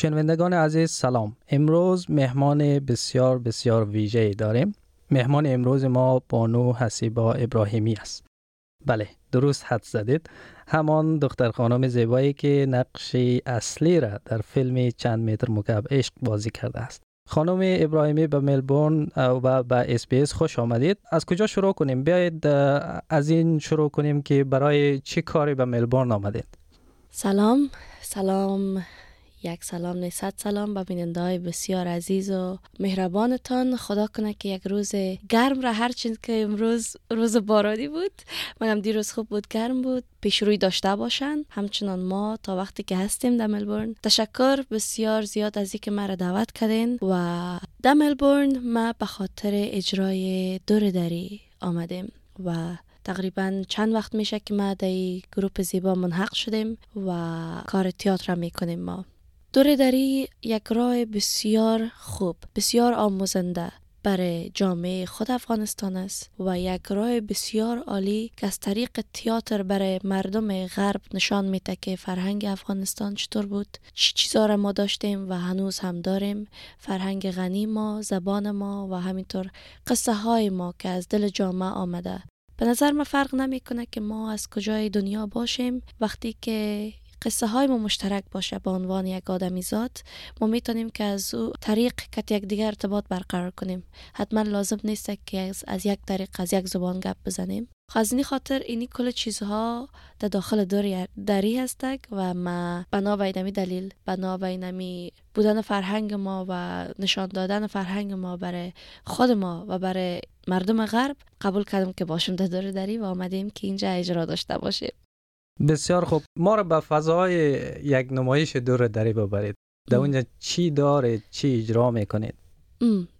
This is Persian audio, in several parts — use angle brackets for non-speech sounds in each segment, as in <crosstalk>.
شنوندگان عزیز سلام. امروز مهمان بسیار بسیار ویژه داریم. مهمان امروز ما بانو حسیبا ابراهیمی است. بله درست حد زدید. همان دختر خانم زیبایی که نقش اصلی را در فیلم چند متر مکعب عشق بازی کرده است. خانم ابراهیمی به ملبورن و به اسپیس خوش آمدید. از کجا شروع کنیم؟ بیایید از این شروع کنیم که برای چه کاری به ملبورن آمدید؟ سلام. سلام. یک سلام نیست سلام به بیننده های بسیار عزیز و مهربانتان. خدا کنه که یک روز گرم را هرچند که امروز روز بارانی بود. مگم دیروز خوب بود گرم بود. پیش روی داشته باشند همچنان ما تا وقتی که هستیم در ملبورن. تشکر بسیار زیاد از اینکه مرا دعوت کردین و در ملبورن ما به خاطر اجرای دور دری آمدیم و تقریبا چند وقت میشه که ما در گروپ زیبا منحق شدیم و کار تئاتر می‌کنیم ما. داری یک راه بسیار خوب بسیار آموزنده برای جامعه خود افغانستان است و یک راه بسیار عالی که از طریق تئاتر برای مردم غرب نشان میده که فرهنگ افغانستان چطور بود. چی چیزا را ما داشتیم و هنوز هم داریم. فرهنگ غنی ما زبان ما و همینطور قصه های ما که از دل جامعه آمده. به نظر ما فرق نمی‌کنه که ما از کجای دنیا باشیم. وقتی که قصه های ما مشترک باشه به عنوان یک آدمی ذات ما می‌تونیم که از او طریق که یک دیگر ارتباط برقرار کنیم. حتما لازم نیست که از, از یک طریق از یک زبان گپ بزنیم. خب از این خاطر اینی کل چیزها در داخل داری, دری هستک و ما بنا به اینمی دلیل بنا به بودن فرهنگ ما و نشان دادن فرهنگ ما برای خود ما و برای مردم غرب قبول کردم که باشم در دور دری و آمدیم که اینجا اجرا داشته باشیم. بسیار خوب. ما رو به فضای یک نمایش دور دری ببرید. در اونجا چی داره چی اجرا می‌کنید؟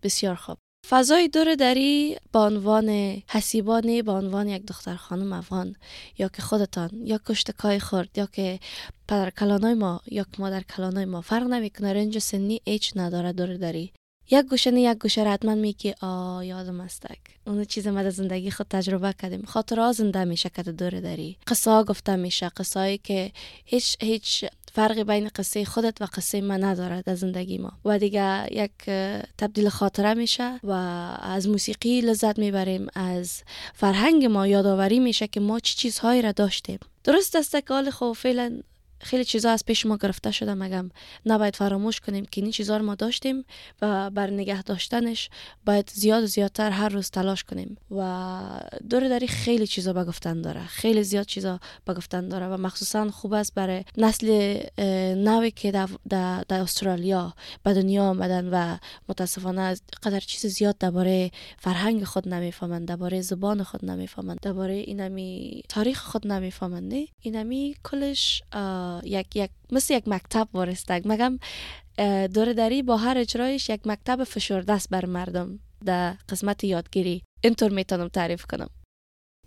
بسیار خوب. فضای دور دری با عنوان حسیبانی با عنوان یک دختر خانم افغان یا که خودتان یا کشتکای خورد یا که پدر کلانای ما یا که مادر کلانای ما فرق نمی‌کنه. رنج سنی ایچ نداره دور دری. یک گوشه نه یک گوشه حتما میگی آ یادم استک اون چیز ما در زندگی خود تجربه کردیم. خاطر زنده میشه که دور داری. قصه گفته میشه. قصه که هیچ هیچ فرقی بین قصه خودت و قصه من نداره در زندگی ما. و دیگه یک تبدیل خاطره میشه و از موسیقی لذت می‌بریم. از فرهنگ ما یادآوری میشه که ما چی چیزهایی را داشتیم. درست است که حال خب فعلا خیلی چیزا از پیش ما گرفته شده مگم. نباید فراموش کنیم که این چیزا رو ما داشتیم و بر نگه داشتنش باید زیاد و زیادتر هر روز تلاش کنیم. و دور داری خیلی چیزا به گفتن داره. خیلی زیاد چیزا به گفتن داره و مخصوصا خوب است برای نسل نوی که در, استرالیا به دنیا آمدن و متاسفانه قدر چیز زیاد درباره فرهنگ خود نمی‌فهمند درباره زبان خود نمی‌فهمند درباره اینمی تاریخ خود نمی‌فهمند. اینمی کلش یک یک مثل یک مکتب وارستگ. مگم دور دری با هر اجرایش یک مکتب فشرده است بر مردم. در قسمت یادگیری. اینطور می‌تونم تعریف کنم.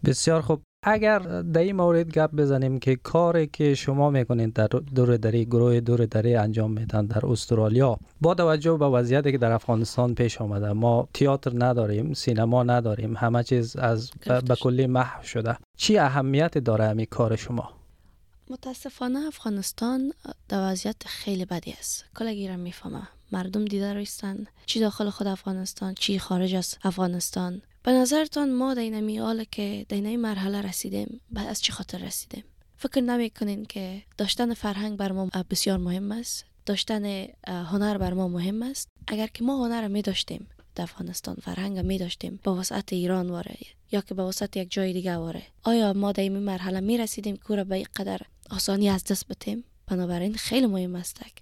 بسیار خوب. اگر در این مورد گپ بزنیم که کاری که شما می‌کنید در دور دری گروه دور دری انجام میدن در استرالیا با توجه به وضعیتی که در افغانستان پیش آمده ما تئاتر نداریم سینما نداریم همه چیز از به کلی محو شده. چی اهمیت داره همین کار شما؟ متاسفانه افغانستان در وضعیت خیلی بدی است. کلگی را می‌فهمه مردم دیده رویستن چی داخل خود افغانستان؟ چی خارج از افغانستان؟ به نظرتان ما این حال که این مرحله رسیدیم؟ بعد از چی خاطر رسیدیم؟ فکر نمی کنین که داشتن فرهنگ بر ما بسیار مهم است؟ داشتن هنر بر ما مهم است؟ اگر که ما هنر می داشتیم در افغانستان فرهنگ می داشتیم با وسعت ایران واره یا که به وسط یک جای دیگه واره آیا ما در این مرحله می رسیدیم که به قدر آسانی از دست بتیم بنابراین خیلی مهم استک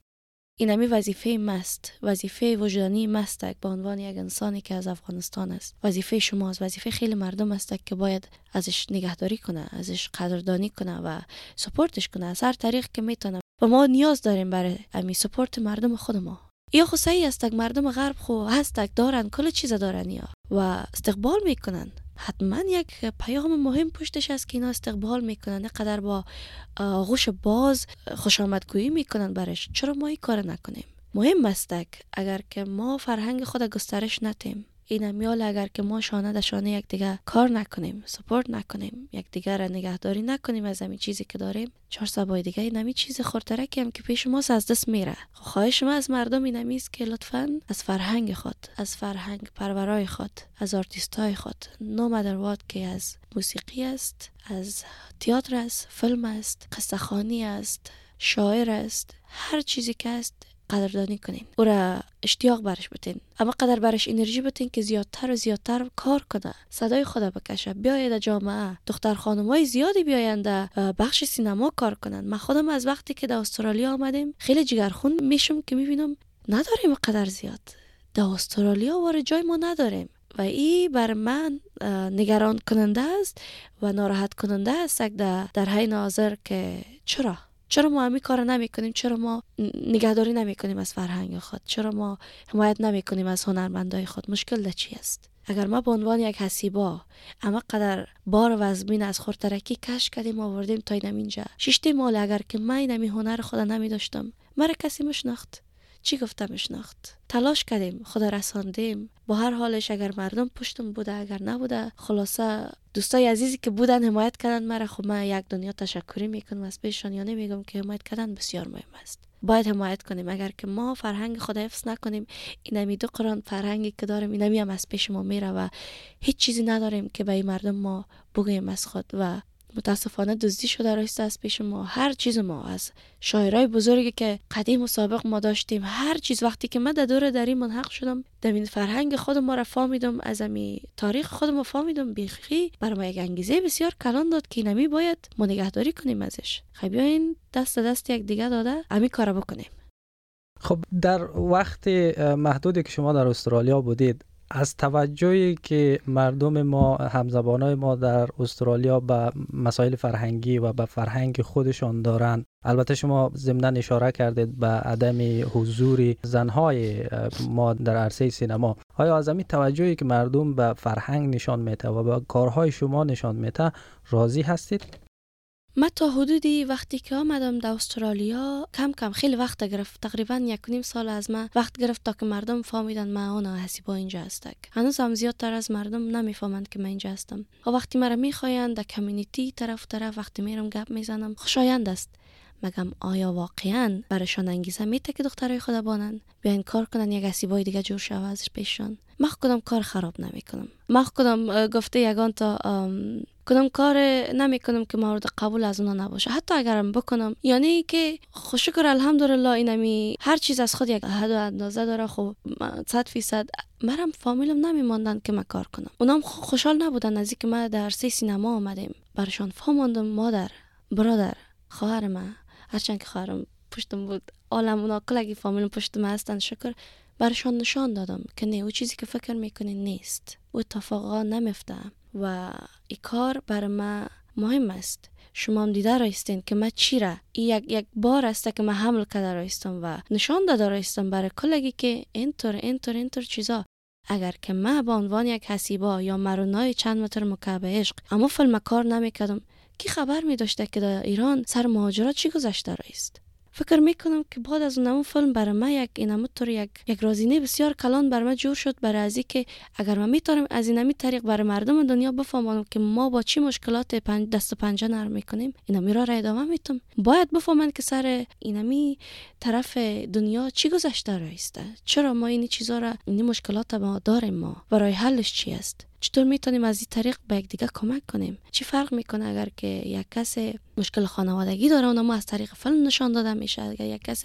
این همی وظیفه مست وظیفه وجدانی مستک به عنوان یک انسانی که از افغانستان است. وظیفه شماست وظیفه خیلی مردم است که باید ازش نگهداری کنه ازش قدردانی کنه و سپورتش کنه. از هر طریق که می‌تونه. و ما نیاز داریم برای امی سپورت مردم خود ما. یا خو صحیح است مردم غرب خو هستک دارن کل چیز دارن یا. و استقبال می‌کنن. حتما یک پیام مهم پشتش است که اینا استقبال می‌کنن. قدر با آغوش باز خوش آمدگویی می‌کنن برش. چرا ما این کار نکنیم؟ مهم است اگر که ما فرهنگ خود گسترش نتیم این میال اگر که ما شانه در شانه یک دیگه کار نکنیم support نکنیم یک دیگر را نگهداری نکنیم از همین چیزی که داریم چهار صبای دیگه این همین چیز خورترکی هم که پیش ما از دست میره. خب خواهش ما از مردم این است که لطفا از فرهنگ خود از فرهنگ پرورای خود از آرتیست خود نو که از موسیقی است از تئاتر است فیلم است قصه است شاعر است هر چیزی که است قدردانی کنین او را اشتیاق برش بتین اما قدر برش انرژی بتین که زیادتر و زیادتر کار کنه صدای خدا بکشه بیاید جامعه دختر های زیادی بیایند بخش سینما کار کنن من خودم از وقتی که در استرالیا آمدیم خیلی جگرخون میشم که می‌بینم نداریم قدر زیاد در استرالیا وارد جای ما نداریم و ای بر من نگران کننده است و ناراحت کننده است در حین حاضر که چرا چرا ما همی کار نمی کنیم چرا ما نگهداری نمی کنیم از فرهنگ خود؟ چرا ما حمایت نمی کنیم از هنرمندای خود؟ مشکل ده چی است اگر ما به عنوان یک حسیبا اما قدر بار و از خورترکی کش کردیم آوردیم تا اینجا. ششته مال اگر که من اینمی هنر خود نمی داشتم مرا کسی مشناخت. چی گفتم شناخت تلاش کردیم خدا رساندیم. با هر حالش اگر مردم پشتم بوده اگر نبوده خلاصه دوستای عزیزی که بودن حمایت کردن مرا. خب من یک دنیا تشکری می‌کنم از پیشان یا نمیگم که حمایت کردن بسیار مهم است. باید حمایت کنیم. اگر که ما فرهنگ خود حفظ نکنیم اینمی دو قرآن فرهنگی که داریم اینمی هم از پیش ما میره و هیچ چیزی نداریم که به مردم ما بگوییم از خود و متاسفانه دزدی شده رایسته از پیش ما. هر چیز ما از شاعرای بزرگی که قدیم و سابق ما داشتیم هر چیز. وقتی که من در دور دری منحق شدم در این فرهنگ خود ما را فهمیدم از امی تاریخ خود ما فهمیدم بیخی بر ما یک انگیزه بسیار کلان داد که نمی باید ما نگهداری کنیم ازش. خب این دست دست یک دیگه داده امی کار بکنیم. خب در وقت محدودی که شما در استرالیا بودید از توجهی که مردم ما همزبانای ما در استرالیا به مسائل فرهنگی و به فرهنگ خودشان دارند. البته شما ضمنا اشاره کردید به عدم حضور زنهای ما در عرصه سینما. آیا از همین توجهی که مردم به فرهنگ نشان میته و به کارهای شما نشان میته راضی هستید؟ من تا حدودی وقتی که آمدم در استرالیا کم کم خیلی وقت گرفت. تقریبا یک نیم سال از من وقت گرفت تا که مردم فهمیدن من آن با اینجا هستک. هنوز هم زیادتر از مردم نمی‌فهمند که من اینجا هستم. و وقتی مرا می‌خواین در کمیونیتی طرف طرف وقتی میرم گپ می‌زنم خوشایند است. مگم آیا واقعا برایشان انگیزه میته که دخترای خود بانند بیاین کار کنن یک اسیبای دیگه جور شوه ازش پیششان من کدام کار خراب نمی‌کنم من کدام گفته یگان تا کدام کار نمی کنم که مورد قبول از اونا نباشه حتی اگرم بکنم یعنی که خوشکر الحمدلله اینمی هر چیز از خود یک حد و اندازه داره خب صد فیصد مرم فامیلم نمیماندن که من کار کنم اونام خوشحال نبودن از اینکه ما در سه سینما آمدیم برشان فهماندم مادر برادر خواهر من هرچند که خواهرم پشتم بود عالم اونا کلگی فامیلم پشتم هستن شکر. برشان نشان دادم که نه او چیزی که فکر می‌کنی نیست. او اتفاقا نمیفته و این کار بر ما مهم است. شما هم دیده رایستین که من چی را یک, یک بار است که من حمل کرده رایستم و نشان داده رایستم برای کلگی که اینطور اینطور اینطور چیزا. اگر که من به عنوان یک حسیبا یا مرونای چند متر مکعب عشق اما فیلم کار نمی‌کردم کی خبر می داشته که در ایران سر مهاجرت چی گذشته است فکر می‌کنم که بعد از اون فیلم برای من یک اینمو طور یک یک رازینه بسیار کلان برای من جور شد برای ازی که اگر من می‌تونم از اینمی طریق برای مردم دنیا بفهمم که ما با چی مشکلات پنج دست و پنجه نرم می‌کنیم اینمی را را ادامه میتم باید بفهمن که سر اینمی طرف دنیا چی گذشته رایسته چرا ما این چیزا را این مشکلات ما داریم ما؟ برای حلش چی است؟ چطور می‌تونیم از این طریق به یک دیگه کمک کنیم؟ چی فرق می‌کنه اگر که یک کس مشکل خانوادگی داره اونم از طریق فیلم نشان داده میشه. اگر یک کس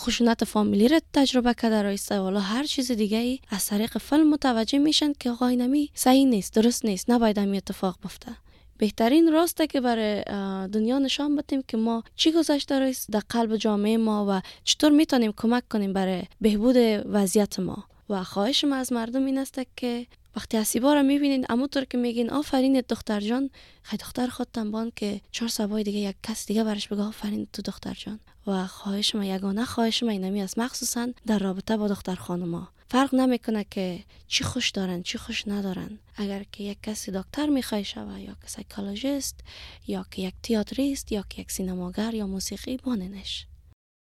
خشونت فامیلی رو تجربه کرده رایسته والا هر چیز دیگه ای از طریق فیلم متوجه میشن که آقا اینمی صحیح نیست درست نیست نباید همین اتفاق بفته بهترین راسته که برای دنیا نشان بدیم که ما چی گذشته است در قلب جامعه ما و چطور می‌تونیم کمک کنیم برای بهبود وضعیت ما. و خواهش ما از مردم این است که وقتی اسیبا رو می‌بینین طور که میگین آفرین دختر جان. خیلی دختر خود تنبان که چهار صبای دیگه یک کس دیگه برش بگه آفرین تو دختر جان. و خواهش ما یگانه خواهش ما اینمی است. مخصوصا در رابطه با دختر خانما فرق نمی‌کنه که چی خوش دارن چی خوش ندارن. اگر که یک کسی دکتر می‌خوای شوه یا که psychologist یا که یک تئاتریست یا که یک سینماگر یا موسیقی باننش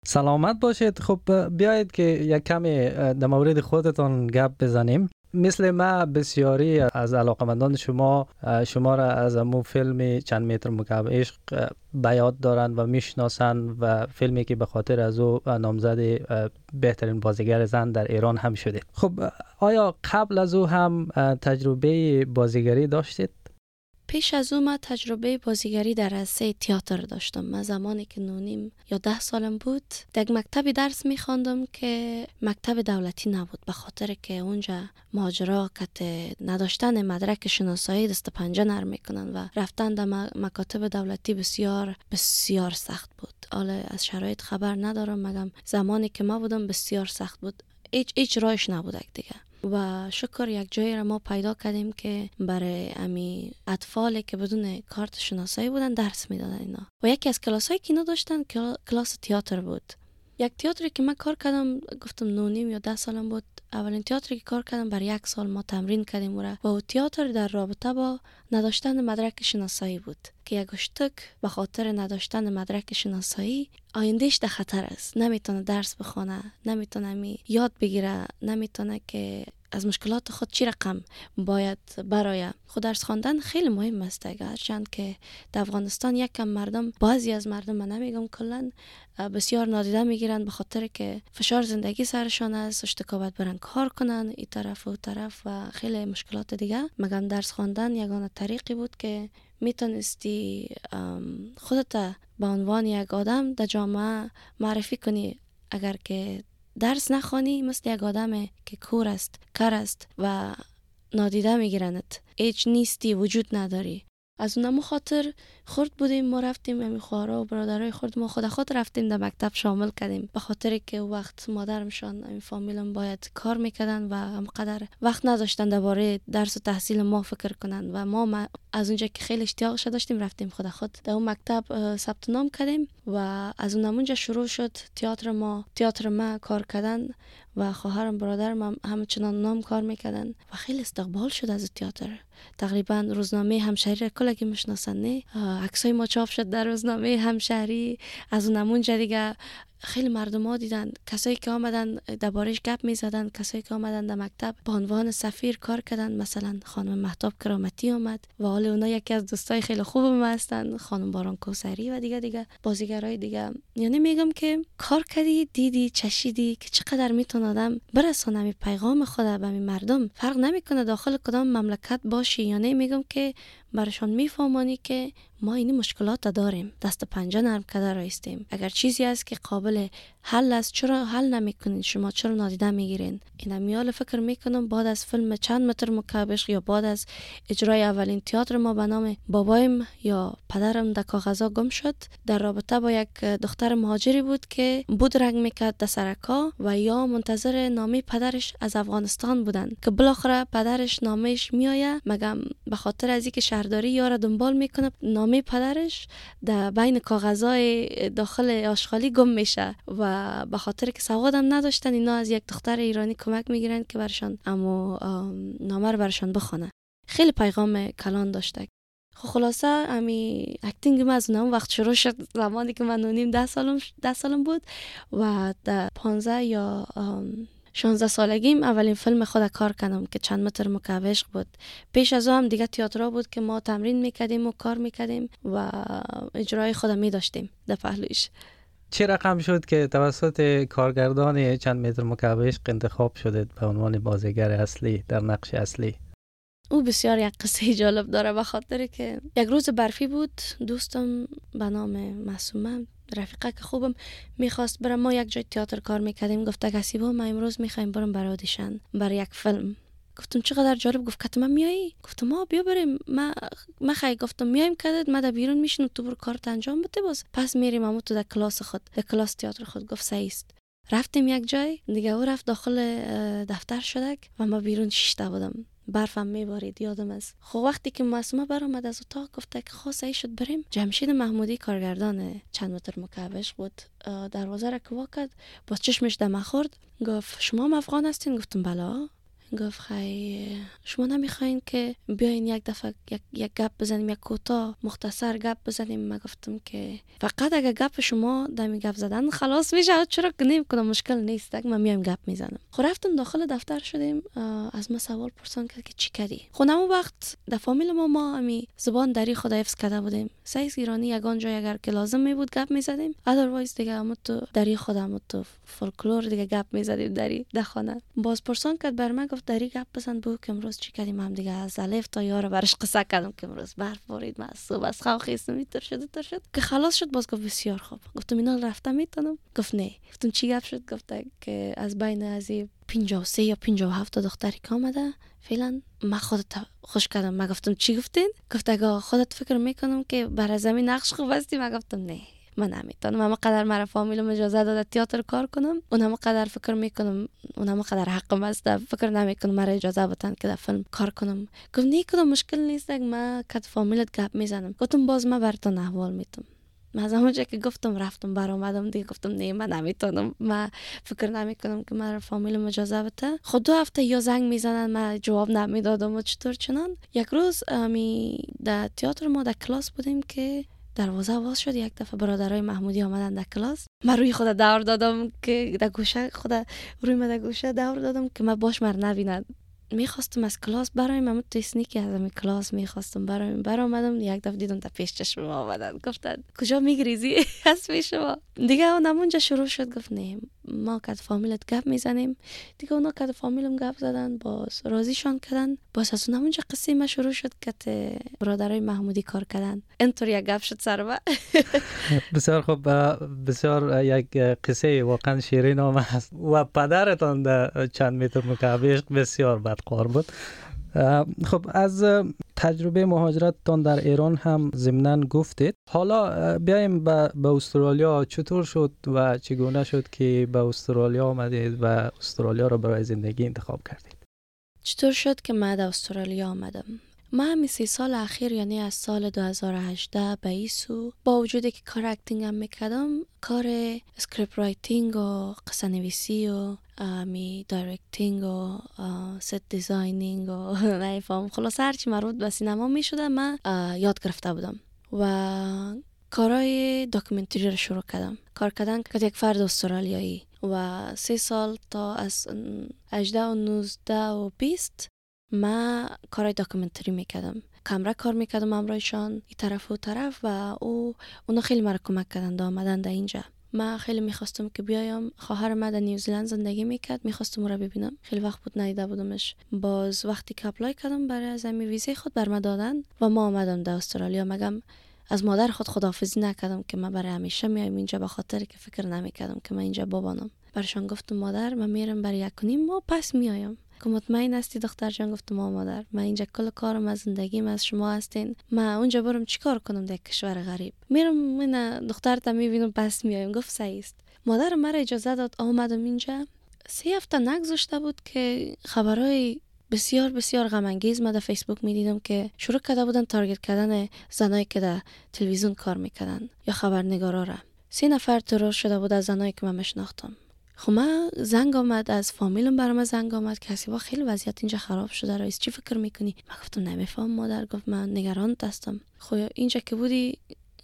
سلامت باشید. خب بیایید که یک کمی در مورد خودتان گپ بزنیم. مثل ما بسیاری از علاقمندان شما شما را از امو فیلم چند متر مکعب عشق بیاد دارند و می‌شناسند و فیلمی که به خاطر از او نامزد بهترین بازیگر زن در ایران هم شده. خب آیا قبل از او هم تجربه بازیگری داشتید؟ پیش از او ما تجربه بازیگری در عرصه تئاتر داشتم. من زمانی که نونیم یا ده سالم بود در مکتبی درس میخواندم که مکتب دولتی نبود به خاطر که اونجا ماجرا کت نداشتن مدرک شناسایی دست پنجه نرم می‌کنن و رفتن در مکاتب دولتی بسیار بسیار سخت بود. حالا از شرایط خبر ندارم مگم زمانی که ما بودم بسیار سخت بود. هیچ هیچ رایش نبود دیگه. و شکر یک جایی را ما پیدا کردیم که برای امی اطفال که بدون کارت شناسایی بودن درس می‌دادن اینا. و یکی از کلاس هایی که اینا داشتن کلاس تئاتر بود. یک تئاتری که من کار کردم گفتم نونیم یا ده سالم بود. اولین تئاتری که کار کردم برای یک سال ما تمرین کردیم و و تئاتر در رابطه با نداشتن مدرک شناسایی بود. که یک اشتک به خاطر نداشتن مدرک شناسایی آیندهش در خطر است. نمی‌تونه درس بخونه نمی‌تونه می یاد بگیره نمی‌تونه که از مشکلات خود چی رقم باید برای خود درس خواندن خیلی مهم است. چند که در افغانستان یک کم مردم بعضی از مردم من نمیگم کلا بسیار نادیده می‌گیرند به خاطر که فشار زندگی سرشان است اشتکابت برن کار کنن این طرف و طرف و خیلی مشکلات دیگه. مگم درس خواندن یگانه طریقی بود که می‌تونستی خودت به عنوان یک آدم در جامعه معرفی کنی. اگر که درس نخوانی مثل یک آدم که کور است کر است و نادیده میگیرنت هیچ نیستی وجود نداری. از اونم خاطر خورد بودیم ما رفتیم امی خوارا و برادرای خورد ما خود خود رفتیم در مکتب شامل کردیم. به خاطر که وقت مادرمشان امی فامیلم باید کار می‌کردن و همقدر وقت نداشتن درباره درس و تحصیل ما فکر کنن و ما از اونجا که خیلی اشتیاقش داشتیم رفتیم خود خود. در اون مکتب ثبت نام کردیم و از اون اونجا شروع شد. تئاتر ما تئاتر ما کار کردن و خواهرم برادرم هم چنان نام کار می‌کردن و خیلی استقبال شد از تئاتر. تقریبا روزنامه همشهری کلگی می‌شناسن نه؟ عکسای ما چاپ شد در روزنامه همشهری. از اون دیگه خیلی مردم ها دیدن. کسایی که آمدن دربارش گپ می زدن کسایی که آمدن در مکتب به عنوان سفیر کار کردن. مثلا خانم محتاب کرامتی آمد. و حال اونا یکی از دوستای خیلی خوب ما هستن خانم باران کوسری و دیگه دیگه بازیگرای دیگه. یعنی میگم که کار کردی دیدی چشیدی که چقدر می‌تونه آدم برسانه می پیغام خود به مردم. فرق نمی‌کنه داخل کدام مملکت باشی. یعنی میگم که برشان میفهمانی که ما این مشکلات داریم. دست پنجه نرم کده رایستیم اگر چیزی است که قابل حل است چرا حل نمی‌کنین شما چرا نادیده می‌گیرین؟ این میال فکر می‌کنم بعد از فیلم چند متر مکعبش یا بعد از اجرای اولین تئاتر ما به نام بابایم یا پدرم در کاغذا گم شد. در رابطه با یک دختر مهاجری بود که بود رنگ می‌کرد در سرکا و یا منتظر نامه پدرش از افغانستان بودن که بالاخره پدرش نامش میآید. مگم به خاطر از اینکه شهرداری یارا دنبال می‌کنه. نامه پدرش در بین کاغذای داخل آشغالی گم میشه و به خاطر که سوادم نداشتن اینا از یک دختر ایرانی کمک می‌گیرن که برشان اما نامه رو برشان بخونه. خیلی پیغام کلان داشته. خب خلاصه امی اکتینگ من از اونم وقت شروع شد زمانی که من نونیم ده سالم, ده سالم بود و در پانزه یا 16 سالگیم اولین فیلم خود کار کردم که چند متر مکوشق بود. پیش از هم دیگه تئاتر بود که ما تمرین می‌کردیم و کار می‌کردیم و اجرای خودم می داشتیم در پهلویش. چه رقم شد که توسط کارگردان چند متر مکعب انتخاب شده به عنوان بازیگر اصلی در نقش اصلی؟ او بسیار یک قصه جالب داره به خاطر که یک روز برفی بود. دوستم به نام معصومه رفیقه که خوبم می‌خواست برم ما یک جای تئاتر کار می‌کردیم. گفته کسی با ما امروز می‌خوایم برم برای آدیشن برای یک فیلم. گفتم چقدر جالب. گفت کتما میایی گفتم ما بیا بریم. ما ما خیلی گفتم میایم کدت. ما در بیرون میشین تو بر کارت انجام بده باز. پس میریم اما تو در کلاس خود در کلاس تئاتر خود. گفت سعیست. رفتیم یک جای دیگه او رفت داخل دفتر شدک و ما بیرون شیشته بودم. برفم میبارید یادم از. خب وقتی که معصومه برآمد از اتاق گفته که خواست ای شد بریم. جمشید محمودی کارگردان چند متر مکعبش بود. دروازه را که واکد با چشمش دم خورد. گفت شما هم افغان هستین؟ گفتم بلا گفت خی شما نمی‌خواین که بیاین یک دفعه یک, یک گپ بزنیم یک کوتاه مختصر گپ بزنیم ما گفتم که فقط اگر گپ شما دمی گپ زدن خلاص میشه چرا نمی کنم مشکل نیست اگه من میایم گپ می‌زنم خب رفتم داخل دفتر شدیم از ما سوال پرسان کرد که چی کردی اون وقت در فامیل ما ما امی زبان دری خدا حفظ کرده بودیم سعی ایرانی یگان جای اگر که لازم می بود گپ می‌زدیم ادروایز دیگه همو تو دری خودم تو فولکلور دیگه گپ می‌زدیم دری دخانه باز پرسان کرد بر من دری گپ بزن بو که امروز چی کردیم هم دیگه؟ از الف تا یار برش قصه کردم که امروز برف بارید من صبح از خواب خیستم میتر شد تر شد که خلاص شد باز گفت بسیار خوب. گفتم اینا رفتم می‌تونم گفت نه. گفتم چی گپ شد؟ گفت که از بین از 53 یا 57 دختری که آمده فعلا ما خودت خوش کردم. ما گفتم چی گفتین؟ گفت اگه خودت فکر می‌کنم که بر زمین نقش خوب هستی. ما گفتم نه. من نمی‌تونم اما قدر مرا فامیلم اجازه داده تئاتر کار کنم اونم قدر فکر می‌کنم اونم قدر حقم است فکر نمی‌کنم مرا اجازه بدن که در فیلم کار کنم. گفت نه کدام مشکل نیست؟ ما کت فامیلت گپ می‌زنم. گفتم باز ما براتون احوال میتم من از همونجا که گفتم رفتم برآمدم دیگه. گفتم نه من نمی‌تونم. من فکر نمی‌کنم که من فامیل اجازه بده. خود دو هفته یا زنگ می‌زنن من جواب نمی‌دادم و چطور چنان. یک روز می در تئاتر ما در کلاس بودیم که دروازه باز شد یک دفعه برادرای محمودی آمدن در کلاس. من روی خود دور دادم که در گوشه خود روی من در گوشه دور دادم که من باش مر نبیند می‌خواستم از کلاس برایم اما تسنیکی از این کلاس می‌خواستم برایم برآمدم یک دفعه دیدم تا پیش چشم ما آمدن. گفتن کجا میگریزی؟ <laughs> از پیش ما. دیگه اون اونجا شروع شد. گفت نه ما کد فامیلت گپ می‌زنیم. دیگه اونا کد فامیلم گپ زدن باز راضیشان کردن. باز از اون اونجا قصه ما شروع شد که برادرای محمودی کار کردن. اینطور یک گپ شد سر <laughs> بسیار خوب بسیار یک قصه واقعا شیرین آمه هست و پدرتان چند متر مکعب بسیار بدقار بود. خب از تجربه مهاجرتتان در ایران هم ضمنا گفتید. حالا بیایم به استرالیا. چطور شد و چگونه شد که به استرالیا آمدید و استرالیا را برای زندگی انتخاب کردید؟ چطور شد که من در استرالیا آمدم؟ ما همی سی سال اخیر یعنی از سال 2018 به ایسو با وجودی که کار acting هم می‌کردم کار script writing و قصه نویسی و می directing و set designing و <laughs> نیفهم خلاص هرچی مربوط به سینما می شده من یاد گرفته بودم و کارهای documentary رو شروع کردم. کار کردن که یک فرد استرالیایی و سه سال تا از 18 و 19 و 20 ما کارهای documentary می‌کردم. کمره کار می‌کردم امرایشان ای طرف و طرف و او اونا خیلی مرا کمک کردن آمدن در اینجا. ما خیلی می‌خواستم که بیایم. خواهر ما در نیوزیلند زندگی می‌کرد. می‌خواستم او را ببینم. خیلی وقت بود ندیده بودمش. باز وقتی که اپلای کردم برای از ویزه خود بر ما دادن و ما آمدم در استرالیا. مگم از مادر خود خدافزی نکردم که من برای همیشه میایم اینجا به خاطر که فکر نمی‌کردم که من اینجا بابانم برشان گفتم مادر من میرم برای یک کنیم ما پس میایم که مطمئن هستی دختر جان گفتم ما مادر من اینجا کل کارم از زندگیم از شما هستین من اونجا برم چیکار کنم در کشور غریب میرم من دختر تا می‌بینم پس میایم گفت است مادر مرا اجازه داد آمدم اینجا سه هفته نگذاشته بود که خبرهای بسیار بسیار غم انگیز ما در فیسبوک می‌دیدم که شروع کرده بودن تارگت کردن زنایی که در تلویزیون کار می‌کردن یا خبرنگارا را سه نفر ترور شده بود از زنایی که من مشناختم خب من زنگ آمد از فامیلم برام زنگ آمد. کسی با خیلی وضعیت اینجا خراب شده رئیس چی فکر می‌کنی؟ من گفتم نمیفهم مادر گفت من نگران دستم خب اینجا که بودی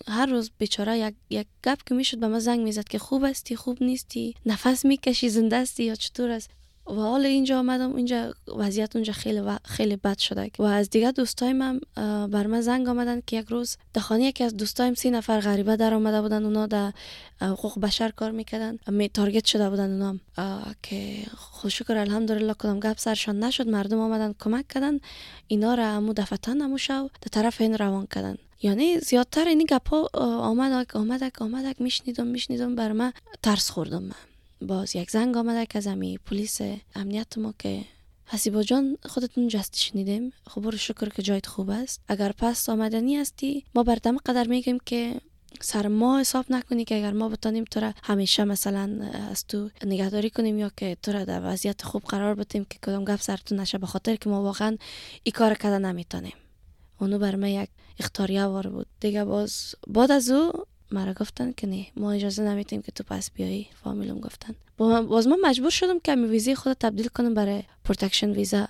هر روز بیچاره یک یک گپ که می‌شد به من زنگ می‌زد که خوب هستی خوب نیستی؟ نفس می‌کشی زنده هستی یا چطور است و حال اینجا آمدم اینجا وضعیت اونجا خیلی و خیلی بد شده. و از دیگه دوستایم هم بر من زنگ آمدن که یک روز در خانه یکی از دوستایم سی نفر غریبه در آمده بودن اونا در حقوق بشر کار می‌کردن. می تارگت شده بودن اونا که خوشکر الحمدلله کدام گپ سرشان نشد. مردم آمدن کمک کردن. اینا را امو دفتن امو شو در طرف این روان کردن. یعنی زیادتر اینی گپا آمدک آمدک آمدک. میشنیدم میشنیدم بر من ترس خوردم من. باز یک زنگ آمده که از امی پلیس امنیت ما که حسیبا جان خودتون جست شنیدیم. خب برو شکر که جایت خوب است. اگر پس آمدنی هستی ما بر دم قدر میگیم که سر ما حساب نکنی که اگر ما بتانیم تو را همیشه مثلا از تو نگهداری کنیم یا که تو را در وضعیت خوب قرار بدیم که کدام گپ سرتون نشه به خاطر که ما واقعا این کار کده نمی‌تونیم اونو بر یک اخطاریه وار بود. دیگه باز بعد از او مرا گفتن که نه ما اجازه نمیتیم که تو پس بیایی فامیلم گفتن. باز من مجبور شدم که ویزه خود تبدیل کنم برای protection visa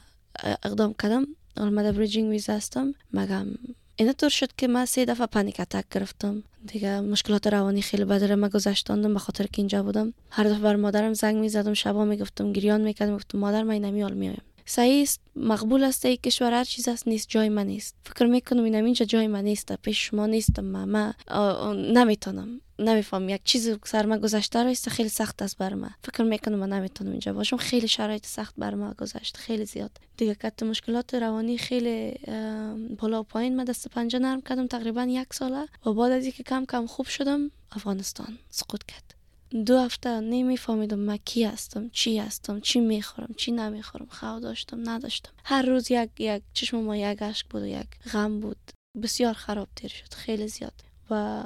اقدام کردم. حالا bridging visa هستم. مگم اینا طور شد که من سه دفعه panic attack گرفتم. دیگه مشکلات روانی خیلی بدره. ما گذشتاندم به خاطر که اینجا بودم. هر دفعه بر مادرم زنگ می‌زدم شبا می‌گفتم گریان می‌کردم گفتم مادر من نمیال میایم است مقبول است ای کشور هر چیز است نیست جای من نیست فکر می‌کنم این اینجا جای من نیست پیش شما نیستم من, نمی‌تونم نمیفهم یک چیز سر ما گذشته است خیلی سخت است بر من فکر می‌کنم من نمی‌تونم اینجا باشم خیلی شرایط سخت بر ما گذشت خیلی زیاد دیگه کت مشکلات روانی خیلی بالا و پایین من دست پنجه نرم کردم تقریبا یک ساله و بعد از اینکه کم کم خوب شدم افغانستان سقوط کرد دو هفته نمیفهمیدم من کی هستم چی هستم چی می‌خورم چی نمی‌خورم خواه داشتم نداشتم. هر روز یک یک چشم ما یک عشق بود و یک غم بود. بسیار خراب تیر شد خیلی زیاد. و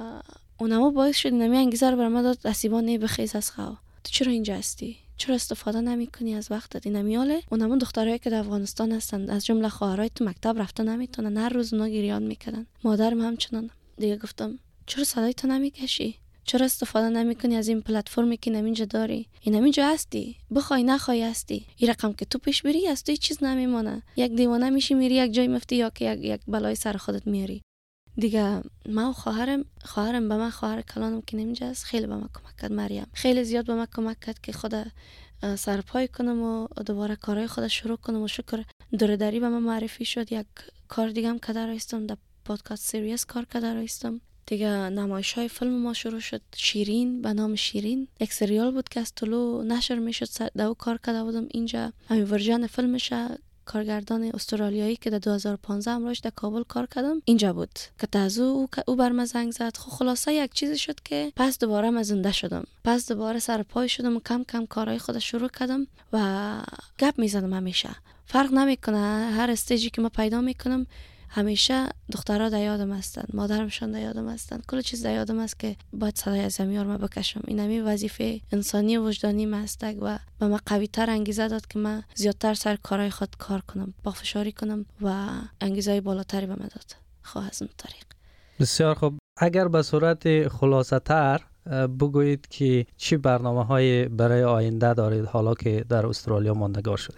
اونما باعث شد نمی انگیزه رو برای داد اسیبا نه بخیز از خواه تو چرا اینجا هستی؟ چرا استفاده نمی کنی از وقتت این نمیاله اونما دخترایی که در افغانستان هستند از جمله خواهرای تو مکتب رفته نمی‌تونن. هر روز اونا گریان می‌کنن مادرم همچنان. دیگه گفتم چرا صدای تو نمی‌کشی؟ چرا استفاده نمی‌کنی از این پلتفرمی که نمینجا داری؟ این نمینجا هستی. بخوای نخوای هستی. این رقم که تو پیش بری از تو چیز نمیمانه یک دیوانه میشی میری یک جای مفتی یا که یک, یک بلای سر خودت میاری. دیگه ما و خواهرم خواهرم به من خواهر کلانم که نمیجا است خیلی به من کمک کرد مریم. خیلی زیاد به من کمک کرد که خود سرپای کنم و دوباره کارهای خود شروع کنم و شکر دورداری به من معرفی شد. یک کار دیگه هم کده رایستم در podcast series کار کده رایستم دیگه نمایش های فیلم ما شروع شد. شیرین به نام شیرین. یک سریال بود که از طلوع نشر می‌شد. دو کار کرده بودم اینجا. همین version فیلمش کارگردان استرالیایی که در 2015 امروز در کابل کار کردم. اینجا بود. که تازه او او بر من زنگ زد. خب خلاصه یک چیزی شد که پس دوباره من زنده شدم. پس دوباره سر پای شدم و کم کم کارهای خود شروع کردم و گپ می‌زدم همیشه. فرق نمی‌کنه. هر استیجی که ما پیدا می‌کنم همیشه دخترها در یادم هستند مادرمشان در یادم هستند کل چیز در یادم است که باید صدای از زمیار ما بکشم. این همی وظیفه انسانی و وجدانی ما و به ما قوی تر انگیزه داد که من زیادتر سر کارهای خود کار کنم با فشاری کنم و انگیزه بالاتری به من داد. خواه از اون طریق. بسیار خوب. اگر به صورت خلاصه تر بگویید که چی برنامه های برای آینده دارید حالا که در استرالیا ماندگار شده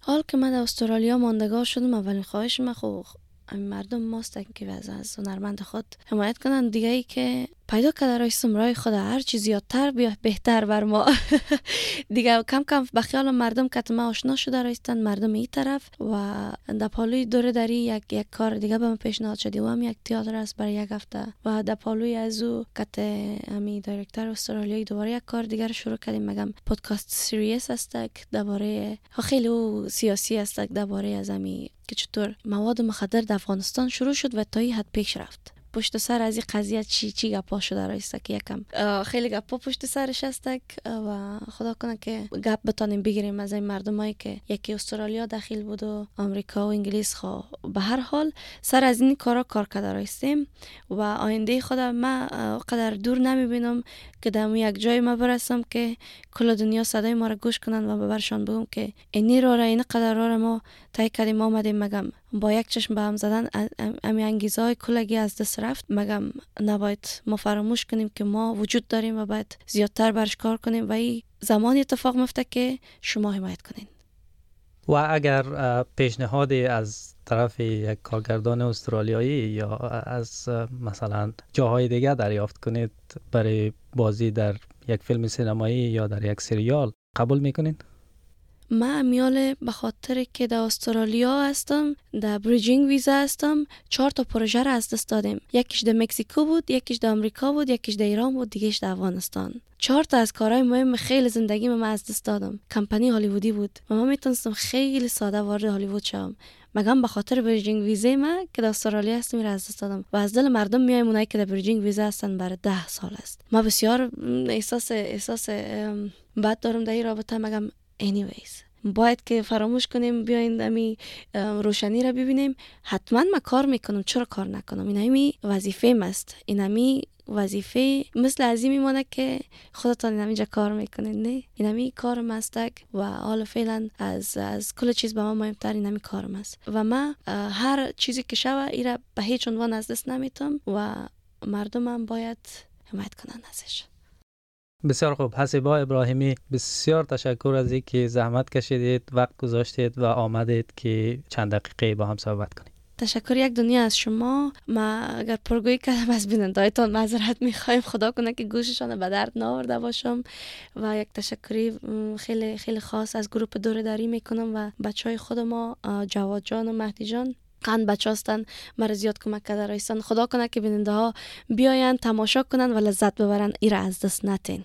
حال که من در استرالیا ماندگار شدم اولین خواهش من خب مردم ماستن که از هنرمند خود حمایت کنن. دیگه ای که پیدا کرده رای سمرای خود هر چیز زیادتر بیا بهتر بر ما. <laughs> دیگه کم کم به خیال مردم که ما آشنا شده رایستن مردم این طرف و در پالوی دور داری یک یک کار دیگه به من پیشنهاد شدی. و هم یک تئاتر است برای یک هفته. و در پالوی از او کت امی director استرالیایی دوباره یک کار دیگر شروع کردیم. مگم podcast series است درباره خیلی او سیاسی است درباره از امی که چطور مواد مخدر در افغانستان شروع شد و تا حد پیش رفت. پشت سر از این قضیه چی چی گپا شده رایسته که یکم خیلی گپا پشت سرش هستک و خدا کنه که گپ بتانیم بگیریم از این مردمایی که یکی استرالیا داخل بود و آمریکا و انگلیس خوا به هر حال سر از این کارا کار کرده رایستیم و آینده خدا ما قدر دور نمی‌بینم که در یک جای ما برسم که کل دنیا صدای ما را گوش کنن و برشان بگم که اینی را را این قدر را ما تای کردیم آمدیم مگم. با یک چشم به هم زدن امی انگیزه های کلگی از دست رفت. مگم نباید ما فراموش کنیم که ما وجود داریم و باید زیادتر برش کار کنیم. و این زمانی اتفاق مفته که شما حمایت کنین. و اگر پیشنهادی از طرف یک کارگردان استرالیایی یا از مثلا جاهای دیگه دریافت کنید برای بازی در یک فیلم سینمایی یا در یک سریال قبول می‌کنین؟ من امیال به خاطر که در استرالیا هستم در bridging visa هستم. چهار تا پروژه را از دست دادیم. یکیش در مکزیکو بود یکیش در امریکا بود یکیش در ایران بود دیگهش در افغانستان. چهار تا از کارهای مهم خیلی زندگی من از دست دادم. کمپانی هالیوودی بود. و من می‌تونستم خیلی ساده وارد هالیوود شوم. مگم به خاطر bridging visa ما که در استرالیا هستم میره از دست دادم. و از دل مردم میایم اونایی که در bridging visa هستن برای ده سال است. ما بسیار احساس احساس بد دارم در این رابطه. مگم anyways باید که فراموش کنیم بیاین امی روشنی را ببینیم. حتما ما کار می‌کنم. چرا کار نکنم؟ این همی وظیفه است. این همی وظیفه مثل از این میمانه که خودتان اینجا کار می‌کنید نه؟ این همی کار مستک و حال فعلا از از کل چیز به ما مهمتر این همی کارم است. و ما هر چیزی که شوه ایره به هیچ عنوان از دست نمیتم و مردمم باید حمایت کنن ازش. بسیار خوب. حسیبا ابراهیمی بسیار تشکر از اینکه زحمت کشیدید وقت گذاشتید و آمدید که چند دقیقه با هم صحبت کنید تشکر یک دنیا از شما. ما اگر پرگویی کردم از بینندایتان معذرت می‌خوایم. خدا کنه که گوششان به درد ناورده باشم و یک تشکری خیلی خیلی خاص از گروه دور داری می‌کنم و بچه های خود ما جواد جان و مهدی جان. قند بچه هستن. مرا زیاد کمک کرده رایستان خدا کنه که بیننده ها بیاین تماشا کنن و لذت ببرن ایره از دست نتین